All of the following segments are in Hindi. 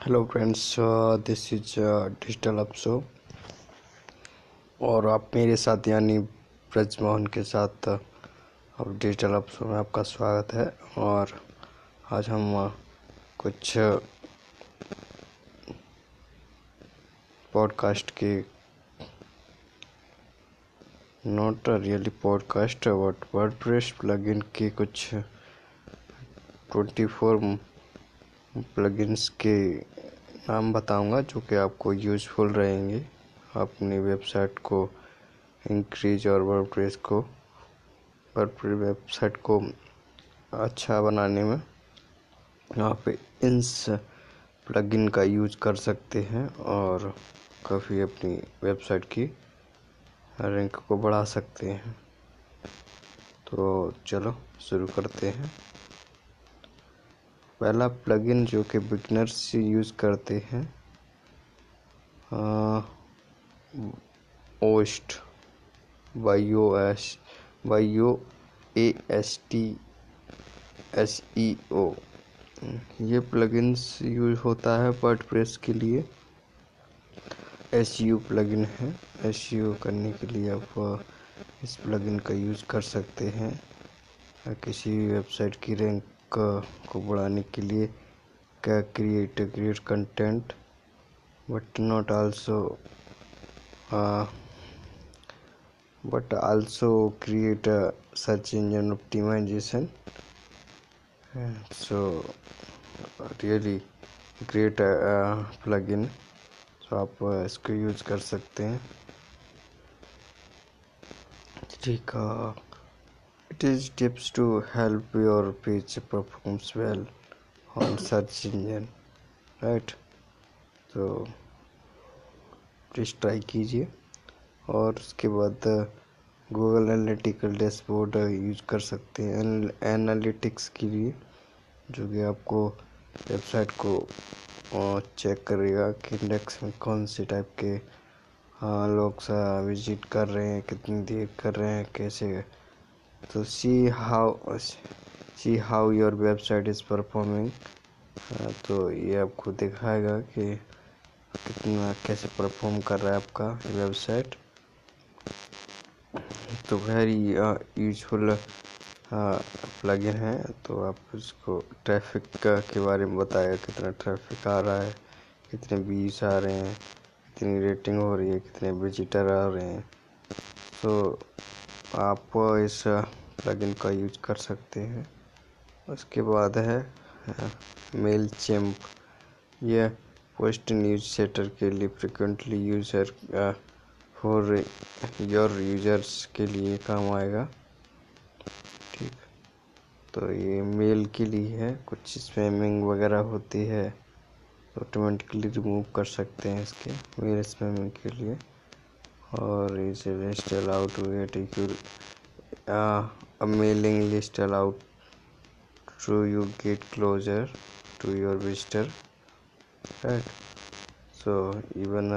Hello friends this is digital अपसो और आप मेरे साथ यानी ब्रजमोहन के साथ uh, अब डिजिटल अपसो में आपका स्वागत है। और आज हम uh, कुछ पॉडकास्ट uh, के not really podcast but WordPress plugin के कुछ ट्वेंटी फोर प्लगइन्स के नाम बताऊँगा जो कि आपको यूज़फुल रहेंगे। अपनी वेबसाइट को इंक्रीज और वर्डप्रेस को वर्डप्रेस वेबसाइट को अच्छा बनाने में आप इंस प्लगइन का यूज़ कर सकते हैं और काफ़ी अपनी वेबसाइट की रैंक को बढ़ा सकते हैं। तो चलो, शुरू करते हैं। पहला प्लगइन जो कि बिगनर्स यूज़ करते हैं Yoast Y O S Y O A S T S E O ये प्लगइन्स यूज़ होता है वर्ड प्रेस के लिए। एस यू प्लगइन है। एस यू करने के लिए आप इस प्लगइन का यूज़ कर सकते हैं। किसी वेबसाइट की रैंक को बढ़ाने के लिए क्या create create content but not also but also create search engine optimization so really great plugin so आप इसको यूज़ कर सकते हैं। ठीक है Is tips to help your page performs well on search engine, right? तो प्लीज़ ट्राई कीजिए और उसके बाद गूगल एनालिटिकल डैशबोर्ड यूज़ कर सकते हैं एनालिटिक्स के लिए जो कि आपको वेबसाइट को चेक करेगा कि इंडेक्स में कौन से टाइप के लोग विज़िट कर रहे हैं कितनी देर कर रहे हैं कैसे तो see how see how your website is performing तो ये आपको दिखाएगा कि कितना, कैसे परफॉर्म कर रहा है आपका वेबसाइट तो वेरी यूजफुल प्लगइन है। तो आप उसको ट्रैफ़िक के बारे में बताएगा कितना ट्रैफ़िक आ रहा है, कितने व्यूज़ आ रहे हैं, कितनी रेटिंग हो रही है, कितने विजिटर आ रहे हैं। तो आप इस प्लगइन का यूज़ कर सकते हैं। उसके बाद है मेल चैम्प यह पोस्ट न्यूज़ सेटर के लिए frequently user for your users के लिए काम आएगा। ठीक। तो ये मेल के लिए है। कुछ स्पैमिंग वगैरह होती है ऑटोमेटिकली रिमूव कर सकते हैं इसके मेल स्पैमिंग के लिए। और is list allowed to get a mailing list allowed to you get closer to your visitor right so even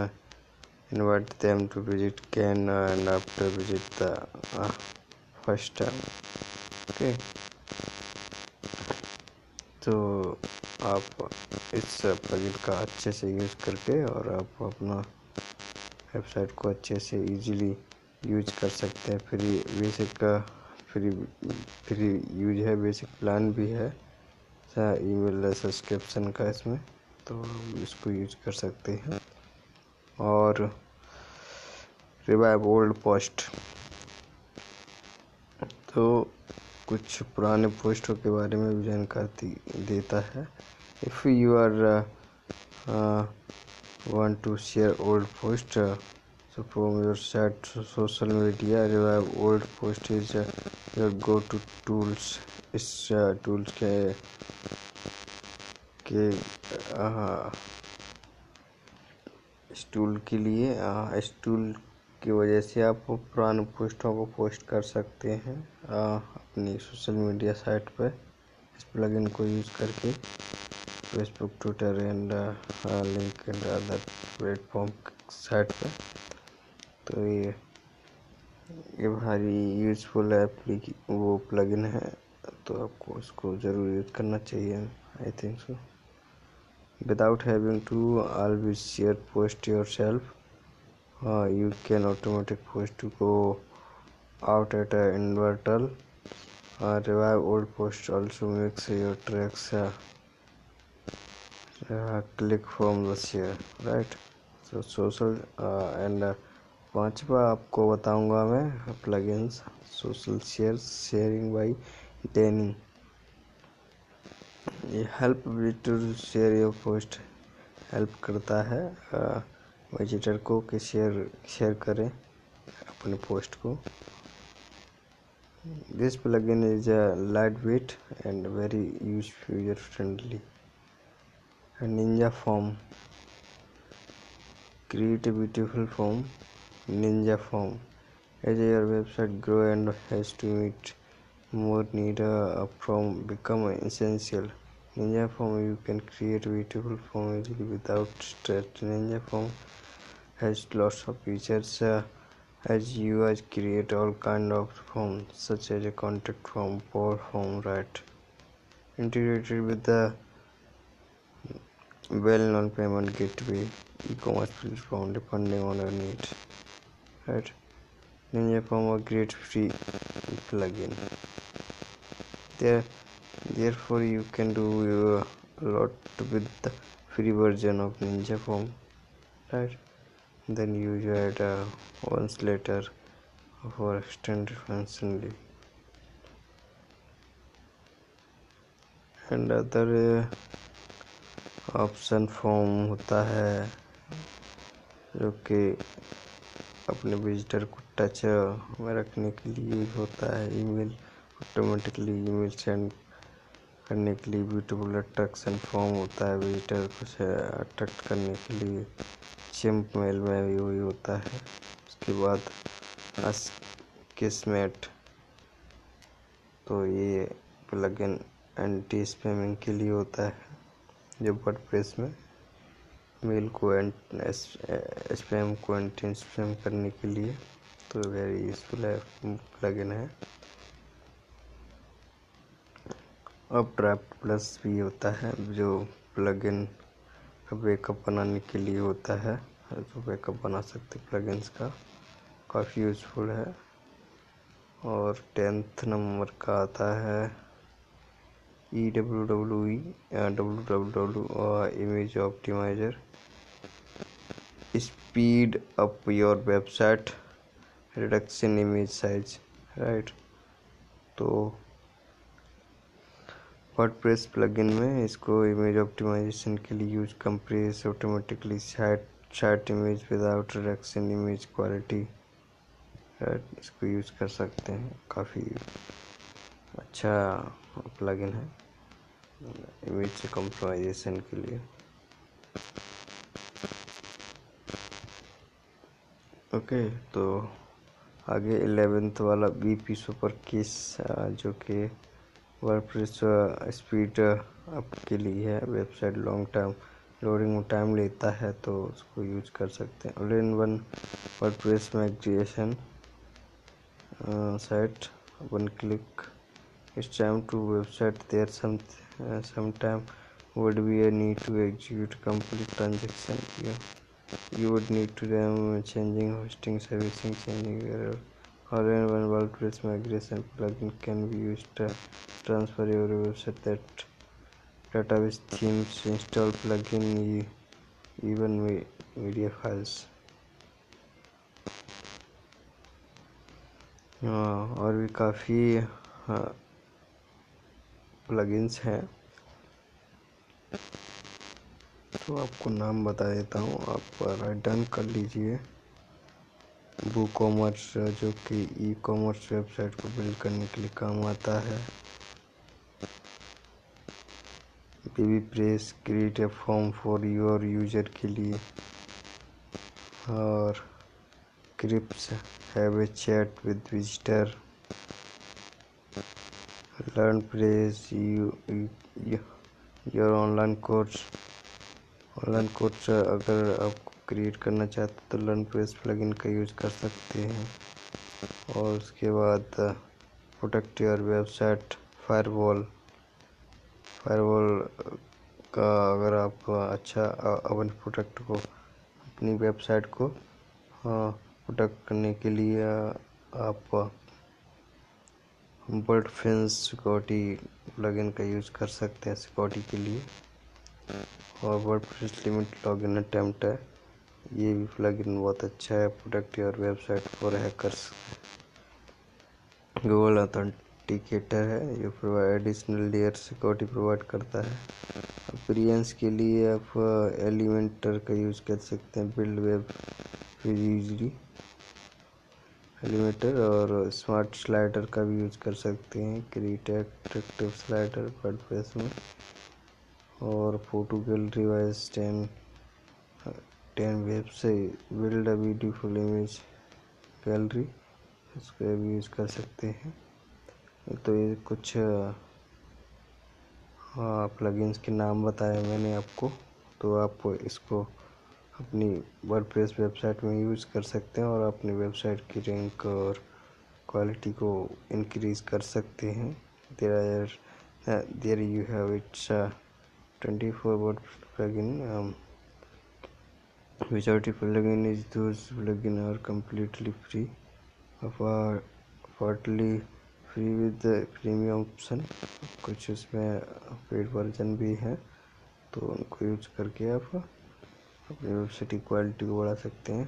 invite them to visit can and after visit the first time okay तो आप इस प्रोजेक्ट का अच्छे से यूज़ करके और आप अपना वेबसाइट को अच्छे से इजीली यूज़ कर सकते हैं। फ्री बेसिक का फ्री फ्री यूज़ है बेसिक प्लान भी है। ईमेल सब्सक्रिप्शन का इसमें तो इसको यूज़ कर सकते हैं। और रिवाइव ओल्ड पोस्ट तो कुछ पुराने पोस्टों के बारे में भी जानकारी देता है। If you are want to share old post So from your site social media revive old post is uh, your go to tools इस टूल्स uh, के के इस टूल के लिए इस टूल की वजह से आप पुराने पोस्टों को पोस्ट कर सकते हैं अपनी सोशल मीडिया साइट पर इस प्लगइन को यूज़ करके। Facebook Twitter and link and other platform site पे। तो ये ये भारी यूजफुल ऐप वो प्लगइन है तो आपको इसको ज़रूर यूज़ करना चाहिए I think so without having to all be share post yourself you can automatic post go out at inverter revive old post also makes your tracks uh, click from the share right? So social uh, and uh, पांचवा आपको बताऊँगा मैं plugins social share sharing by Danny ये help to share your post help करता है विजिटर को कि शेयर शेयर करें अपने पोस्ट को. This plugin is a lightweight and very use user friendly ninja form. Create a beautiful form. Ninja form. As your website grow and has to meet more need uh, from become essential. Ninja form you can create beautiful form easily without stress. Ninja form has lots of features uh, as you as create all kind of forms such as a contact form power form right? Integrated with the well-known payment gateway e-commerce platform depending on your needs right? Ninja form a great free plugin. There therefore you can do a lot with the free version of ninja form right? Then you add uh, once later for extended functionality and other uh, option form होता है, जो कि अपने विजिटर को टच में रखने के लिए होता है ईमेल ऑटोमेटिकली ईमेल सेंड करने के लिए ब्यूटीफुल अट्रैक्शन फॉर्म होता है विजिटर को अट्रैक्ट करने के लिए। चिम्प मेल में भी वही होता है। उसके बाद किसमेट तो ये प्लगइन एंटी स्पैमिंग के लिए होता है। जो प्रेस में मेल को स्पैम को एंटी स्पैम करने के लिए तो वेरी यूजफुल है प्लगइन है। अब ड्राफ्ट प्लस भी होता है, जो प्लगइन का बैकअप बनाने के लिए होता है, जो बैकअप बना सकते प्लगइन्स का, काफ़ी यूज़फुल है। और टेंथ नंबर का आता है EWWE uh, www uh, image optimizer speed up your website reduction image size right? तो वर्ड वर्डप्रेस प्लगइन में इसको इमेज ऑप्टिमाइजेशन के लिए use compress automatically site site image without reduction image quality right इसको यूज़ कर सकते हैं। काफ़ी अच्छा प्लगइन है। इमेज से कंप्रोमाइजेशन के लिए। ओके तो आगे एलेवेंथ वाला बी पी सुपर केस जो कि वर्डप्रेस स्पीड अप के लिए है। वेबसाइट लॉन्ग टाइम लोडिंग में टाइम लेता है तो उसको यूज़ कर सकते हैं। All in one WordPress migration site one click it's time to website there some uh, sometime would be a need to execute complete transaction you, you would need to them changing hosting servicing changing error all in one WordPress migration plugin can be used to transfer your website that database themes install plugin even media files और भी काफ़ी प्लगइन्स हैं। तो आपको नाम बता देता हूँ, आप डन कर लीजिए। बू कॉमर्स जो कि ई कॉमर्स वेबसाइट को बिल्ड करने के लिए काम आता है। बेबी press create a form for your user के लिए। और Crisp have a chat with visitor LearnPress your online course online course अगर आप क्रिएट करना चाहते हैं तो लर्न प्रेस प्लगइन का यूज़ कर सकते हैं। और उसके बाद protect your website firewall firewall का अगर आप अच्छा अपन प्रोडक्ट को, अपनी वेबसाइट को प्रोडक्ट करने के लिए आप बर्ड फेंस सिक्योरिटी प्लगइन का यूज़ कर सकते हैं सिक्योरिटी के लिए। और WordPress limit login attempt है। ये भी प्लगइन बहुत अच्छा है प्रोडक्ट और website for hackers Google authenticator है, ये provide additional layer security provide करता है। अपरियंस के लिए आप एलिमेंटर का यूज़ कर सकते हैं बिल्ड वेब यूजली एलिमेंटर और स्मार्ट स्लाइडर का भी यूज़ कर सकते हैं। क्रिएट एट्रैक्टिव स्लाइडर वर्डप्रेस में। और photo gallery wise ten ten web से build a beautiful image gallery, इसका भी यूज़ कर सकते हैं। तो ये कुछ हाँ प्लगइन्स के नाम बताए मैंने आपको तो आप इसको अपनी वर्डप्रेस वेबसाइट में यूज़ कर सकते हैं और अपनी वेबसाइट की रैंक और क्वालिटी को इंक्रीज कर सकते हैं। There are there you have it's twenty four word plugin majority plugin is those plugin are completely free partly free with premium option कुछ उसमें पेड वर्जन भी है तो उनको यूज़ करके आप अपनी वेबसाइट की क्वालिटी को बढ़ा सकते हैं।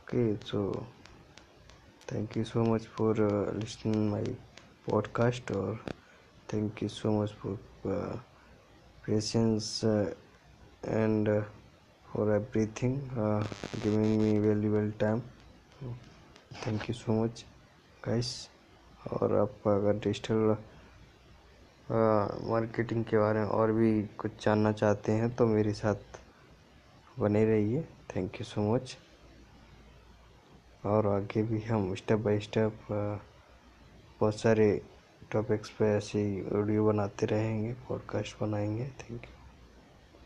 Okay so thank you so much for listening my podcast और thank you so much for patience and for everything giving me valuable time thank you so much guys और आप अगर डिजिटल मार्केटिंग के बारे में और भी कुछ जानना चाहते हैं तो मेरे साथ बने रहिए। थैंक यू सो मच और आगे भी हम स्टेप बाय स्टेप बहुत सारे टॉपिक्स पे ऐसे वीडियो बनाते रहेंगे पॉडकास्ट बनाएँगे। Thank you